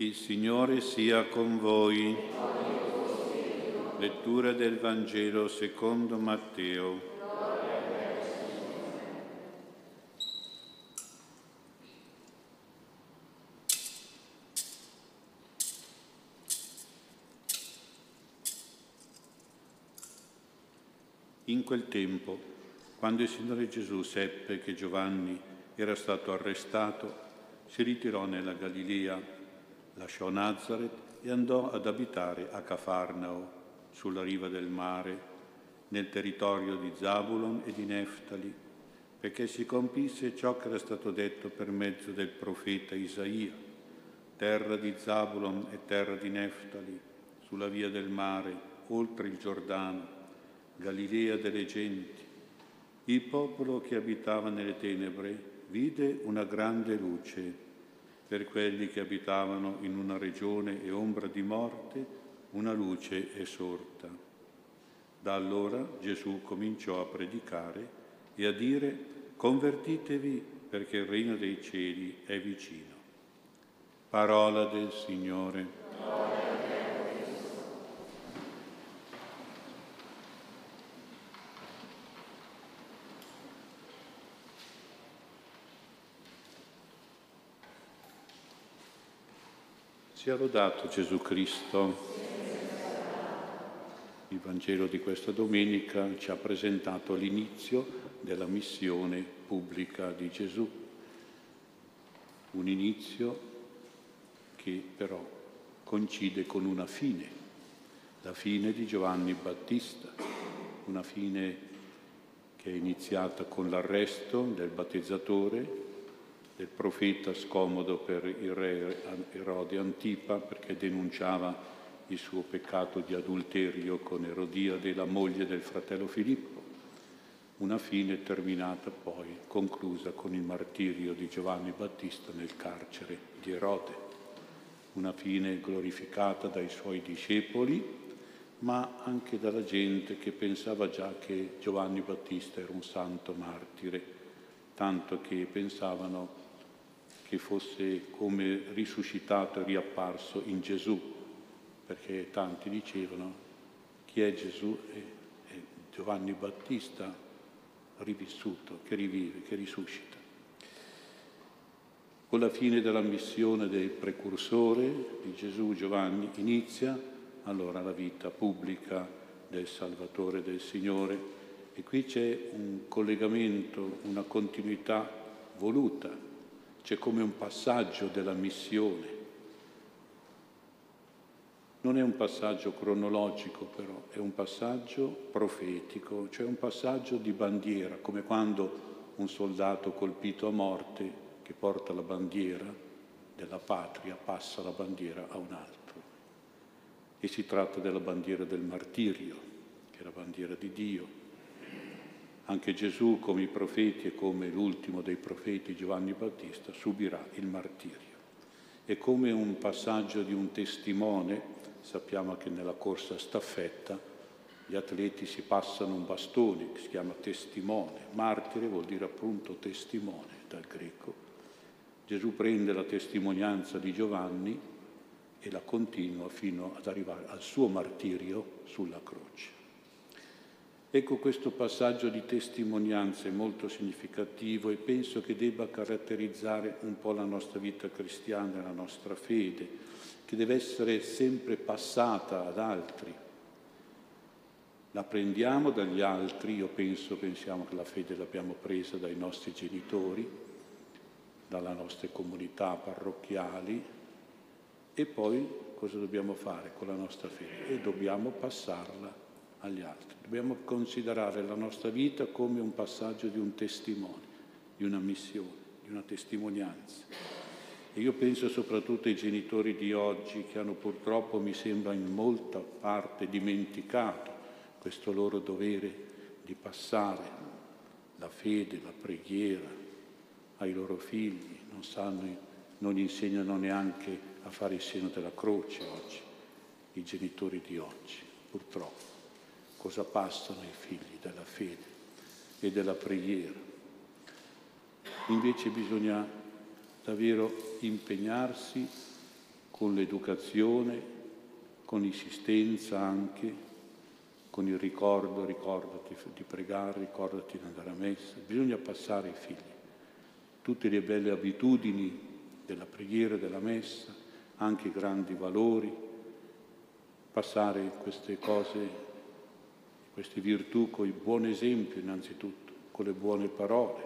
Il Signore sia con voi. Lettura del Vangelo secondo Matteo. In quel tempo, quando il Signore Gesù seppe che Giovanni era stato arrestato, si ritirò nella Galilea lasciò Nazareth e andò ad abitare a Cafarnao, sulla riva del mare, nel territorio di Zabulon e di Neftali, perché si compisse ciò che era stato detto per mezzo del profeta Isaia, terra di Zabulon e terra di Neftali, sulla via del mare, oltre il Giordano, Galilea delle genti. Il popolo che abitava nelle tenebre vide una grande luce per quelli che abitavano in una regione e ombra di morte, una luce è sorta. Da allora Gesù cominciò a predicare e a dire convertitevi perché il regno dei cieli è vicino. Parola del Signore. Sia lodato Gesù Cristo. Il Vangelo di questa domenica ci ha presentato l'inizio della missione pubblica di Gesù, un inizio che però coincide con una fine, la fine di Giovanni Battista, una fine che è iniziata con l'arresto del battezzatore del profeta scomodo per il re Erode Antipa perché denunciava il suo peccato di adulterio con Erodiade, la moglie del fratello Filippo. Una fine terminata poi, conclusa con il martirio di Giovanni Battista nel carcere di Erode. Una fine glorificata dai suoi discepoli, ma anche dalla gente che pensava già che Giovanni Battista era un santo martire, tanto che pensavano che fosse come risuscitato e riapparso in Gesù, perché tanti dicevano chi è Gesù è, Giovanni Battista rivissuto, che rivive, che risuscita. Con la fine della missione del precursore di Gesù Giovanni inizia allora la vita pubblica del Salvatore del Signore e qui c'è un collegamento, una continuità voluta c'è come un passaggio della missione. Non è un passaggio cronologico però, è un passaggio profetico, cioè un passaggio di bandiera, come quando un soldato colpito a morte che porta la bandiera della patria passa la bandiera a un altro. E si tratta della bandiera del martirio, che è la bandiera di Dio, anche Gesù, come i profeti e come l'ultimo dei profeti Giovanni Battista, subirà il martirio. E come un passaggio di un testimone, sappiamo che nella corsa staffetta gli atleti si passano un bastone che si chiama testimone. Martire vuol dire appunto testimone dal greco. Gesù prende la testimonianza di Giovanni e la continua fino ad arrivare al suo martirio sulla croce. Ecco questo passaggio di testimonianza è molto significativo e penso che debba caratterizzare un po' la nostra vita cristiana, la nostra fede, che deve essere sempre passata ad altri. La prendiamo dagli altri, io penso, pensiamo che la fede l'abbiamo presa dai nostri genitori, dalle nostre comunità parrocchiali e poi cosa dobbiamo fare con la nostra fede? E dobbiamo passarla agli altri. Dobbiamo considerare la nostra vita come un passaggio di un testimone, di una missione, di una testimonianza. E io penso soprattutto ai genitori di oggi che hanno purtroppo, mi sembra, in molta parte dimenticato questo loro dovere di passare la fede, la preghiera ai loro figli, non sanno, non insegnano neanche a fare il segno della croce oggi, i genitori di oggi, purtroppo cosa passano i figli della fede e della preghiera. Invece bisogna davvero impegnarsi con l'educazione, con l'insistenza anche, con il ricordo, ricordati di pregare, ricordati di andare a messa. Bisogna passare ai figli tutte le belle abitudini della preghiera, della messa, anche i grandi valori, passare queste cose, queste virtù con il buon esempio innanzitutto, con le buone parole.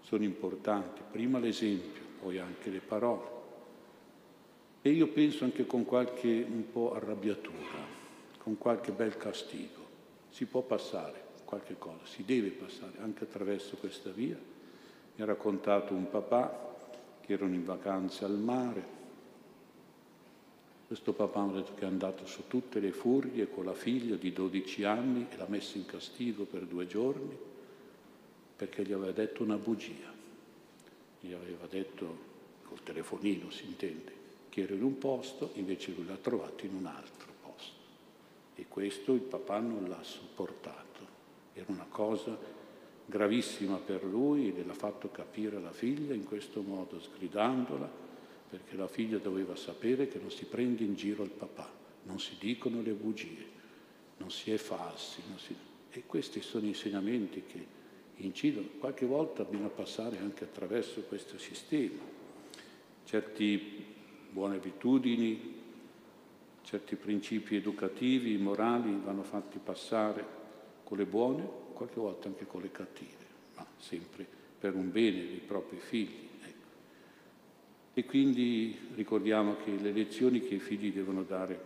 Sono importanti, prima l'esempio, poi anche le parole. E io penso anche con qualche un po' arrabbiatura, con qualche bel castigo. Si può passare qualche cosa, si deve passare anche attraverso questa via. Mi ha raccontato un papà che erano in vacanze al mare. Questo papà che è andato su tutte le furie con la figlia di 12 anni e l'ha messa in castigo per due giorni perché gli aveva detto una bugia. Gli aveva detto, col telefonino si intende, che era in un posto, invece lui l'ha trovato in un altro posto. E questo il papà non l'ha sopportato. Era una cosa gravissima per lui e l'ha fatto capire alla figlia in questo modo, sgridandola, perché la figlia doveva sapere che non si prende in giro il papà, non si dicono le bugie, non si è falsi. Si... E questi sono insegnamenti che incidono. Qualche volta bisogna passare anche attraverso questo sistema. Certi buone abitudini, certi principi educativi, morali vanno fatti passare con le buone, qualche volta anche con le cattive, ma sempre per un bene dei propri figli. E quindi ricordiamo che le lezioni che i figli devono dare,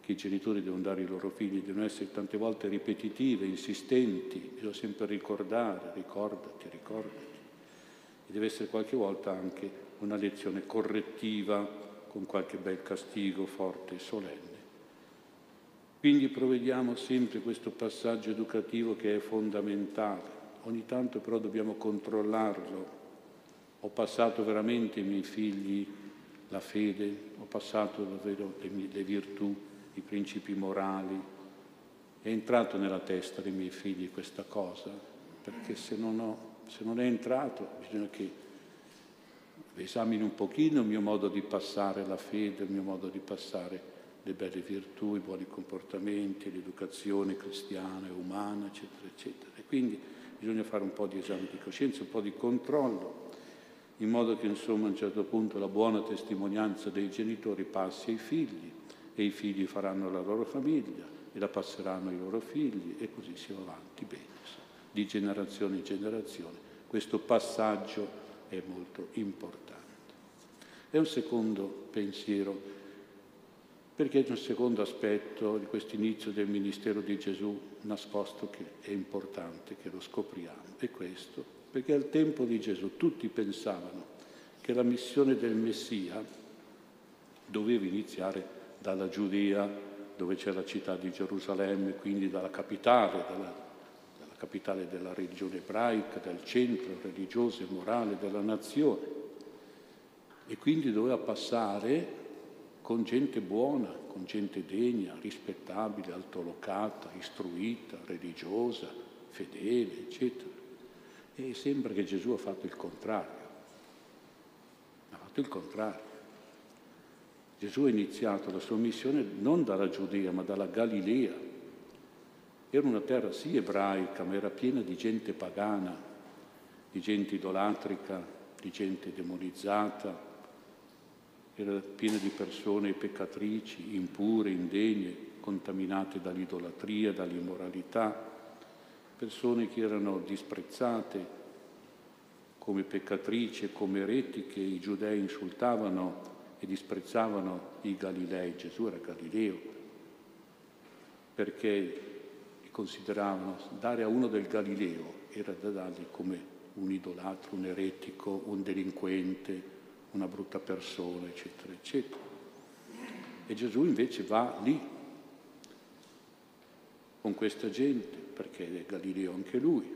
che i genitori devono dare ai loro figli, devono essere tante volte ripetitive, insistenti, bisogna sempre ricordare, ricordati, ricordati. E deve essere qualche volta anche una lezione correttiva con qualche bel castigo forte e solenne. Quindi provvediamo sempre questo passaggio educativo che è fondamentale. Ogni tanto però dobbiamo controllarlo. Ho passato veramente ai miei figli la fede, ho passato davvero le, le virtù, i principi morali. È entrato nella testa dei miei figli questa cosa, perché se non, ho, se non è entrato bisogna che esamino un pochino il mio modo di passare la fede, il mio modo di passare le belle virtù, i buoni comportamenti, l'educazione cristiana e umana, eccetera, eccetera. E quindi bisogna fare un po' di esame di coscienza, un po' di controllo, in modo che insomma a un certo punto la buona testimonianza dei genitori passi ai figli e i figli faranno la loro famiglia e la passeranno ai loro figli e così si va avanti bene, di generazione in generazione. Questo passaggio è molto importante. È un secondo pensiero, perché è un secondo aspetto di questo inizio del ministero di Gesù nascosto che è importante, che lo scopriamo. È questo, perché al tempo di Gesù tutti pensavano che la missione del Messia doveva iniziare dalla Giudea, dove c'è la città di Gerusalemme, quindi dalla capitale, dalla capitale della religione ebraica, del centro religioso e morale della nazione. E quindi doveva passare con gente buona, con gente degna, rispettabile, altolocata, istruita, religiosa, fedele, eccetera. E sembra che Gesù ha fatto il contrario. Ha fatto il contrario. Gesù ha iniziato la sua missione non dalla Giudea, ma dalla Galilea era una terra sì ebraica, ma era piena di gente pagana, di gente idolatrica, di gente demonizzata, era piena di persone peccatrici, impure, indegne, contaminate dall'idolatria, dall'immoralità, persone che erano disprezzate come peccatrici come eretiche, i giudei insultavano e disprezzavano i Galilei, Gesù era Galileo, perché consideravano dare a uno del Galileo era da dargli come un idolatro, un eretico, un delinquente, una brutta persona, eccetera, eccetera. E Gesù invece va lì con questa gente, perché è Galileo anche lui.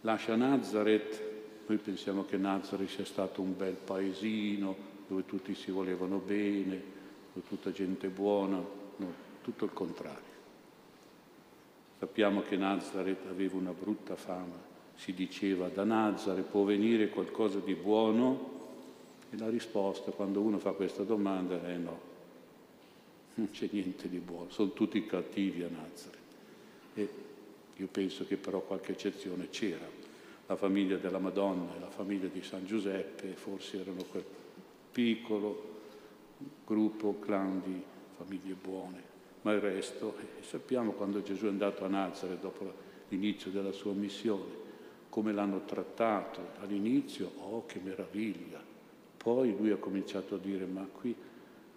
Lascia Nazareth, noi pensiamo che Nazareth sia stato un bel paesino dove tutti si volevano bene, dove tutta gente buona, no, tutto il contrario. Sappiamo che Nazareth aveva una brutta fama, si diceva da Nazareth può venire qualcosa di buono E la risposta quando uno fa questa domanda è no, non c'è niente di buono, sono tutti cattivi a Nazareth. E io penso che però qualche eccezione c'era. La famiglia della Madonna e la famiglia di San Giuseppe forse erano quel piccolo gruppo, clan di famiglie buone, ma il resto, eh, sappiamo quando Gesù è andato a Nazareth dopo l'inizio della sua missione, come l'hanno trattato all'inizio, oh che meraviglia, poi lui ha cominciato a dire ma qui,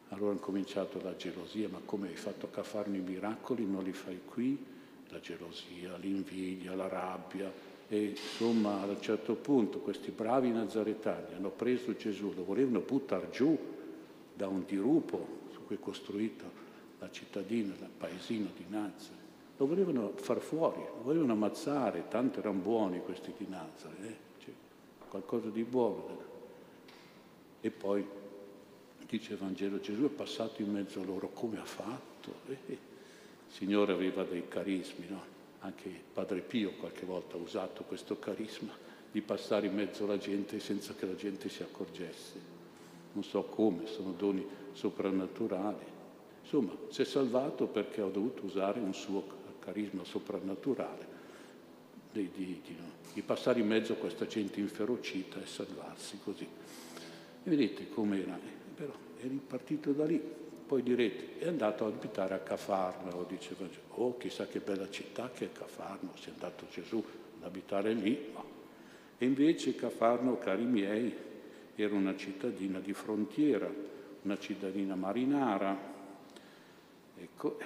allora ha cominciato la gelosia, ma come hai fatto a farmi i miracoli, non li fai qui? La gelosia, l'invidia, la rabbia, e insomma a un certo punto questi bravi nazaretani hanno preso Gesù, lo volevano buttare giù da un dirupo su cui è costruita la cittadina, il paesino di Nazareth. Lo volevano far fuori, lo volevano ammazzare, tanto erano buoni questi di Nazareth, eh? cioè, qualcosa di buono. E poi dice il Vangelo, Gesù è passato in mezzo a loro, come ha fatto? Eh, eh. Signore aveva dei carismi, no? Anche Padre Pio qualche volta ha usato questo carisma di passare in mezzo alla gente senza che la gente si accorgesse non so come, sono doni soprannaturali. Insomma, si è salvato perché ha dovuto usare un suo carisma soprannaturale di, di, di, no, di passare in mezzo a questa gente inferocita e salvarsi così. E vedete com'era, però è ripartito da lì. Poi direte, è andato ad abitare a Cafarno, Gesù. Oh, chissà che bella città che è Cafarno, si è andato Gesù ad abitare lì. No. E invece Cafarno, cari miei, era una cittadina di frontiera, una cittadina marinara, ecco,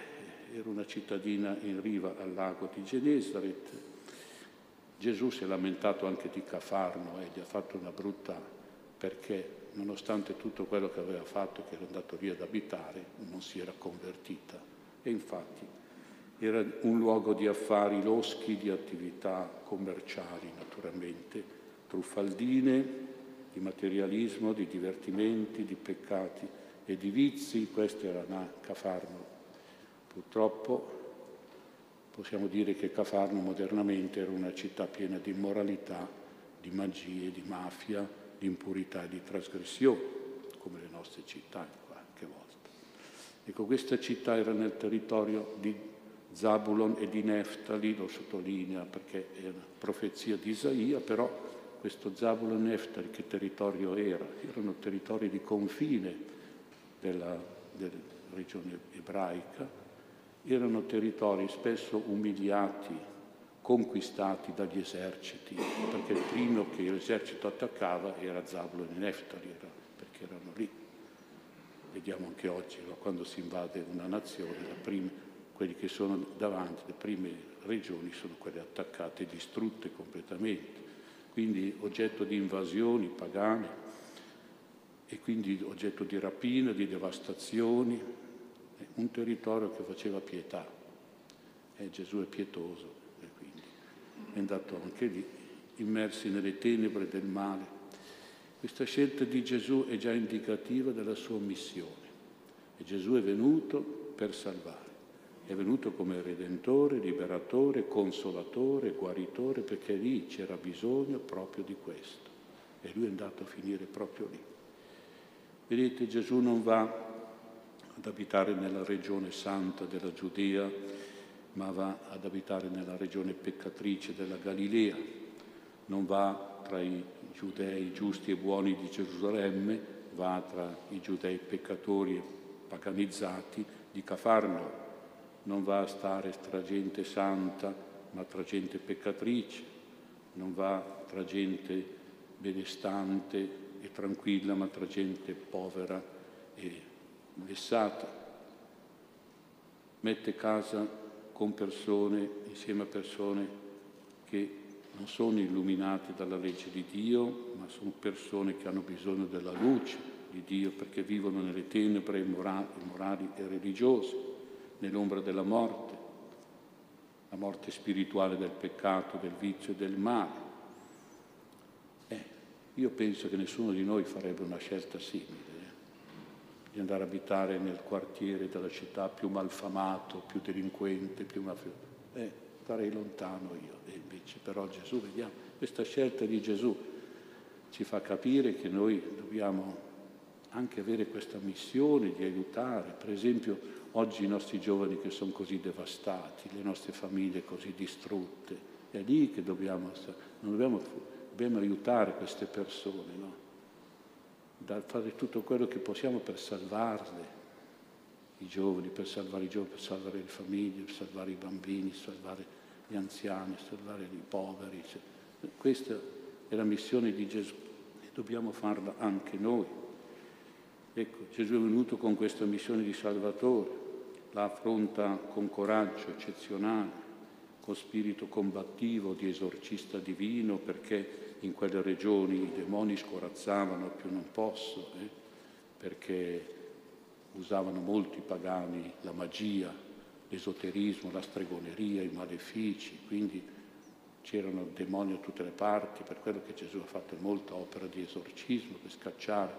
era una cittadina in riva al lago di Genesaret. Gesù si è lamentato anche di Cafarno e eh, gli ha fatto una brutta perché nonostante tutto quello che aveva fatto, che era andato lì ad abitare, non si era convertita. E infatti era un luogo di affari loschi, di attività commerciali naturalmente, truffaldine, di materialismo, di divertimenti, di peccati e di vizi, questo era Cafarno. Purtroppo possiamo dire che Cafarno modernamente era una città piena di immoralità, di magie, di mafia, impurità e di trasgressione, come le nostre città qualche volta. Ecco, questa città era nel territorio di Zabulon e di Neftali, lo sottolinea perché è una profezia di Isaia, però questo Zabulon e Neftali che territorio era? Erano territori di confine della, della regione ebraica, erano territori spesso umiliati, conquistati dagli eserciti, perché il primo che l'esercito attaccava era Zabulon e Neftali, perché erano lì. Vediamo anche oggi, quando si invade una nazione, prima, quelli che sono davanti, le prime regioni sono quelle attaccate e distrutte completamente quindi oggetto di invasioni pagane e quindi oggetto di rapina, di devastazioni, un territorio che faceva pietà. E Gesù è pietoso è andato anche lì, immersi nelle tenebre del male. Questa scelta di Gesù è già indicativa della sua missione e Gesù è venuto per salvare. È venuto come redentore, liberatore, consolatore, guaritore, perché lì c'era bisogno proprio di questo. E lui è andato a finire proprio lì. Vedete, Gesù non va ad abitare nella regione santa della Giudea, ma va ad abitare nella regione peccatrice della Galilea. Non va tra i giudei giusti e buoni di Gerusalemme, va tra i giudei peccatori e paganizzati di Cafarno, non va a stare tra gente santa, ma tra gente peccatrice, non va tra gente benestante e tranquilla, ma tra gente povera e vessata. Mette casa con persone, insieme a persone che non sono illuminate dalla legge di Dio, ma sono persone che hanno bisogno della luce di Dio perché vivono nelle tenebre immorali e religiose nell'ombra della morte, la morte spirituale del peccato, del vizio e del male. Eh, io penso che nessuno di noi farebbe una scelta simile, di andare a abitare nel quartiere della città più malfamato, più delinquente, più mafioso. Eh, starei lontano io. E invece però Gesù, vediamo, questa scelta di Gesù ci fa capire che noi dobbiamo anche avere questa missione di aiutare, per esempio oggi i nostri giovani che sono così devastati, le nostre famiglie così distrutte, è lì che dobbiamo, dobbiamo, dobbiamo aiutare queste persone, no? Da fare tutto quello che possiamo per salvarle, i giovani, per salvare i giovani, per salvare le famiglie, per salvare i bambini, salvare gli anziani, salvare i poveri. Questa è la missione di Gesù e dobbiamo farla anche noi. Ecco, Gesù è venuto con questa missione di Salvatore, la affronta con coraggio eccezionale, con spirito combattivo di esorcista divino, perché in quelle regioni i demoni scorazzavano più non posso, eh? perché usavano molti pagani la magia, l'esoterismo, la stregoneria, i malefici, quindi c'erano demoni da tutte le parti, per quello che Gesù ha fatto molta opera di esorcismo, per scacciare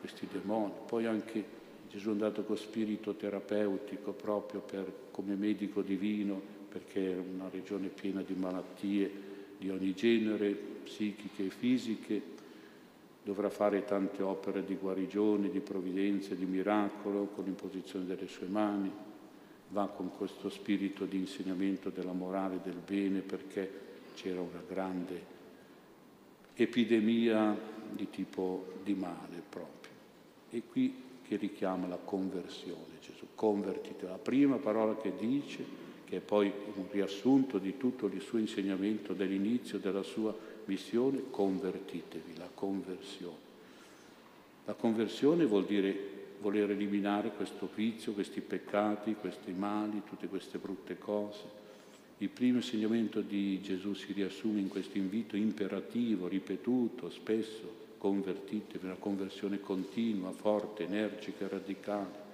questi demoni. Poi anche Gesù è andato con spirito terapeutico proprio per, come medico divino, perché è una regione piena di malattie di ogni genere, psichiche e fisiche, dovrà fare tante opere di guarigione, di provvidenza, di miracolo con l'imposizione delle sue mani, va con questo spirito di insegnamento della morale del bene perché c'era una grande epidemia di tipo di male proprio. E qui che richiama la conversione, Gesù, convertite, la prima parola che dice, che è poi un riassunto di tutto il suo insegnamento dell'inizio della sua missione, convertitevi, la conversione. La conversione vuol dire voler eliminare questo vizio, questi peccati, questi mali, tutte queste brutte cose. Il primo insegnamento di Gesù si riassume in questo invito imperativo, ripetuto spesso, convertitevi, una conversione continua, forte, energica, radicale.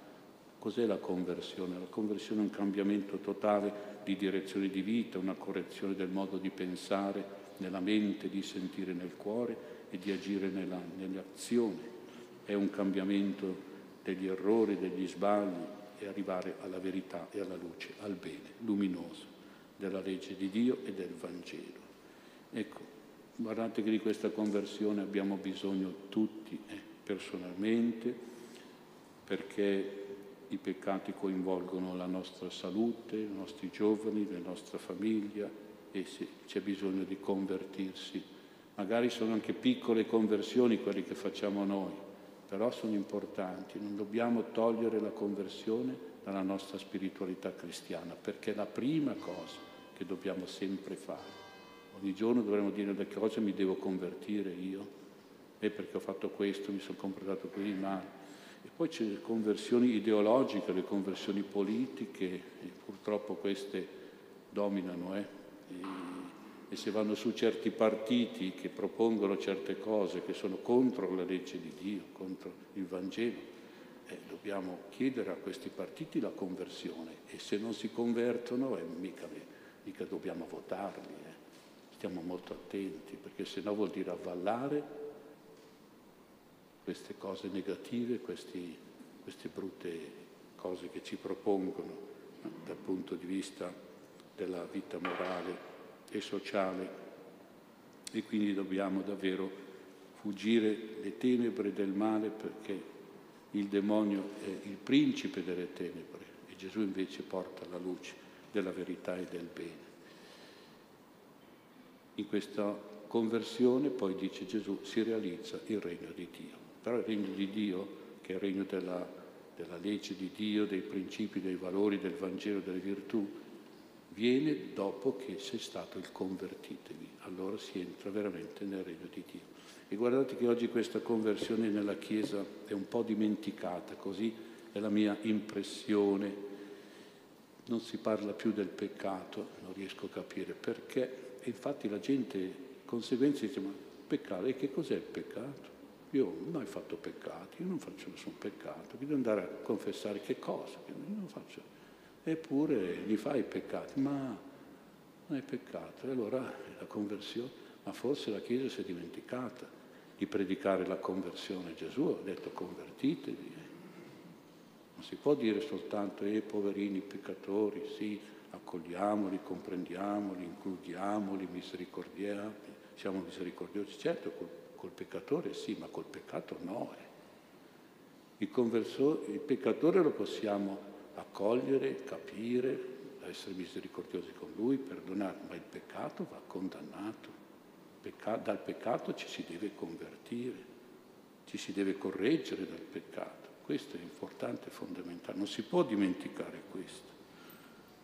Cos'è la conversione? La conversione è un cambiamento totale di direzione di vita, una correzione del modo di pensare, nella mente, di sentire nel cuore e di agire nella, nelle azioni. È un cambiamento degli errori, degli sbagli e arrivare alla verità e alla luce, al bene luminoso della legge di Dio e del Vangelo. Ecco, guardate che di questa conversione abbiamo bisogno tutti, eh, personalmente, perché i peccati coinvolgono la nostra salute, i nostri giovani, la nostra famiglia, e c'è bisogno di convertirsi. Magari sono anche piccole conversioni quelle che facciamo noi, però sono importanti. Non dobbiamo togliere la conversione dalla nostra spiritualità cristiana, perché è la prima cosa che dobbiamo sempre fare. Ogni giorno dovremmo dire da cosa mi devo convertire io, e perché ho fatto questo, mi sono comportato così male. E poi c'è le conversioni ideologiche, le conversioni politiche, e purtroppo queste dominano. Eh? e se vanno su certi partiti che propongono certe cose che sono contro la legge di Dio, contro il Vangelo, eh, dobbiamo chiedere a questi partiti la conversione e se non si convertono eh, mica, mica, dobbiamo votarli. Eh. Stiamo molto attenti perché se no vuol dire avvallare queste cose negative, questi, queste brutte cose che ci propongono dal punto di vista della vita morale e sociale e quindi dobbiamo davvero fuggire le tenebre del male perché il demonio è il principe delle tenebre e Gesù invece porta la luce della verità e del bene. In questa conversione poi dice Gesù si realizza il regno di Dio. Però il regno di Dio, che è il regno della, della legge di Dio, dei principi, dei valori, del Vangelo, delle virtù, viene dopo che sei stato il convertitevi, allora si entra veramente nel regno di Dio. E guardate che oggi questa conversione nella Chiesa è un po' dimenticata, così è la mia impressione. Non si parla più del peccato, non riesco a capire perché. E infatti la gente, conseguenza, dice, ma peccato, e che cos'è il peccato? Io non ho fatto peccati, io non faccio nessun peccato, devo andare a confessare che cosa? Io non faccio eppure li fa i peccati, ma non è peccato. E allora la conversione, ma forse la Chiesa si è dimenticata di predicare la conversione. Gesù ha detto convertitevi. Non si può dire soltanto, eh, poverini peccatori, sì, accogliamoli, comprendiamoli, includiamoli, misericordiamoli, siamo misericordiosi. Certo, col peccatore sì, ma col peccato no. Eh. Il, il peccatore lo possiamo accogliere, capire, essere misericordiosi con lui, perdonare, ma il peccato va condannato. Pecca- dal peccato ci si deve convertire, ci si deve correggere dal peccato. Questo è importante e fondamentale, non si può dimenticare questo.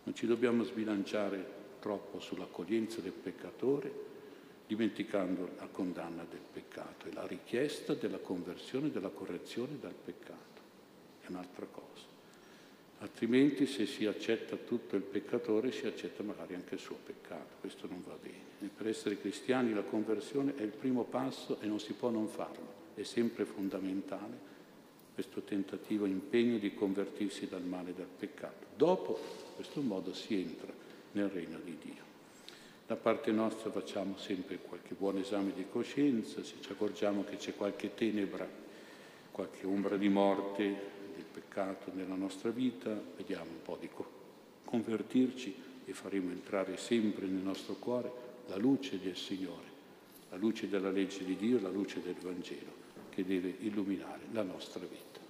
Non ci dobbiamo sbilanciare troppo sull'accoglienza del peccatore, dimenticando la condanna del peccato e la richiesta della conversione, della correzione dal peccato. È un'altra cosa. Altrimenti se si accetta tutto il peccatore si accetta magari anche il suo peccato, questo non va bene. E per essere cristiani la conversione è il primo passo e non si può non farlo, è sempre fondamentale questo tentativo, impegno di convertirsi dal male e dal peccato. Dopo, in questo modo, si entra nel regno di Dio. Da parte nostra facciamo sempre qualche buon esame di coscienza, se ci accorgiamo che c'è qualche tenebra, qualche ombra di morte, peccato nella nostra vita, vediamo un po' di convertirci e faremo entrare sempre nel nostro cuore la luce del Signore, la luce della legge di Dio, la luce del Vangelo che deve illuminare la nostra vita.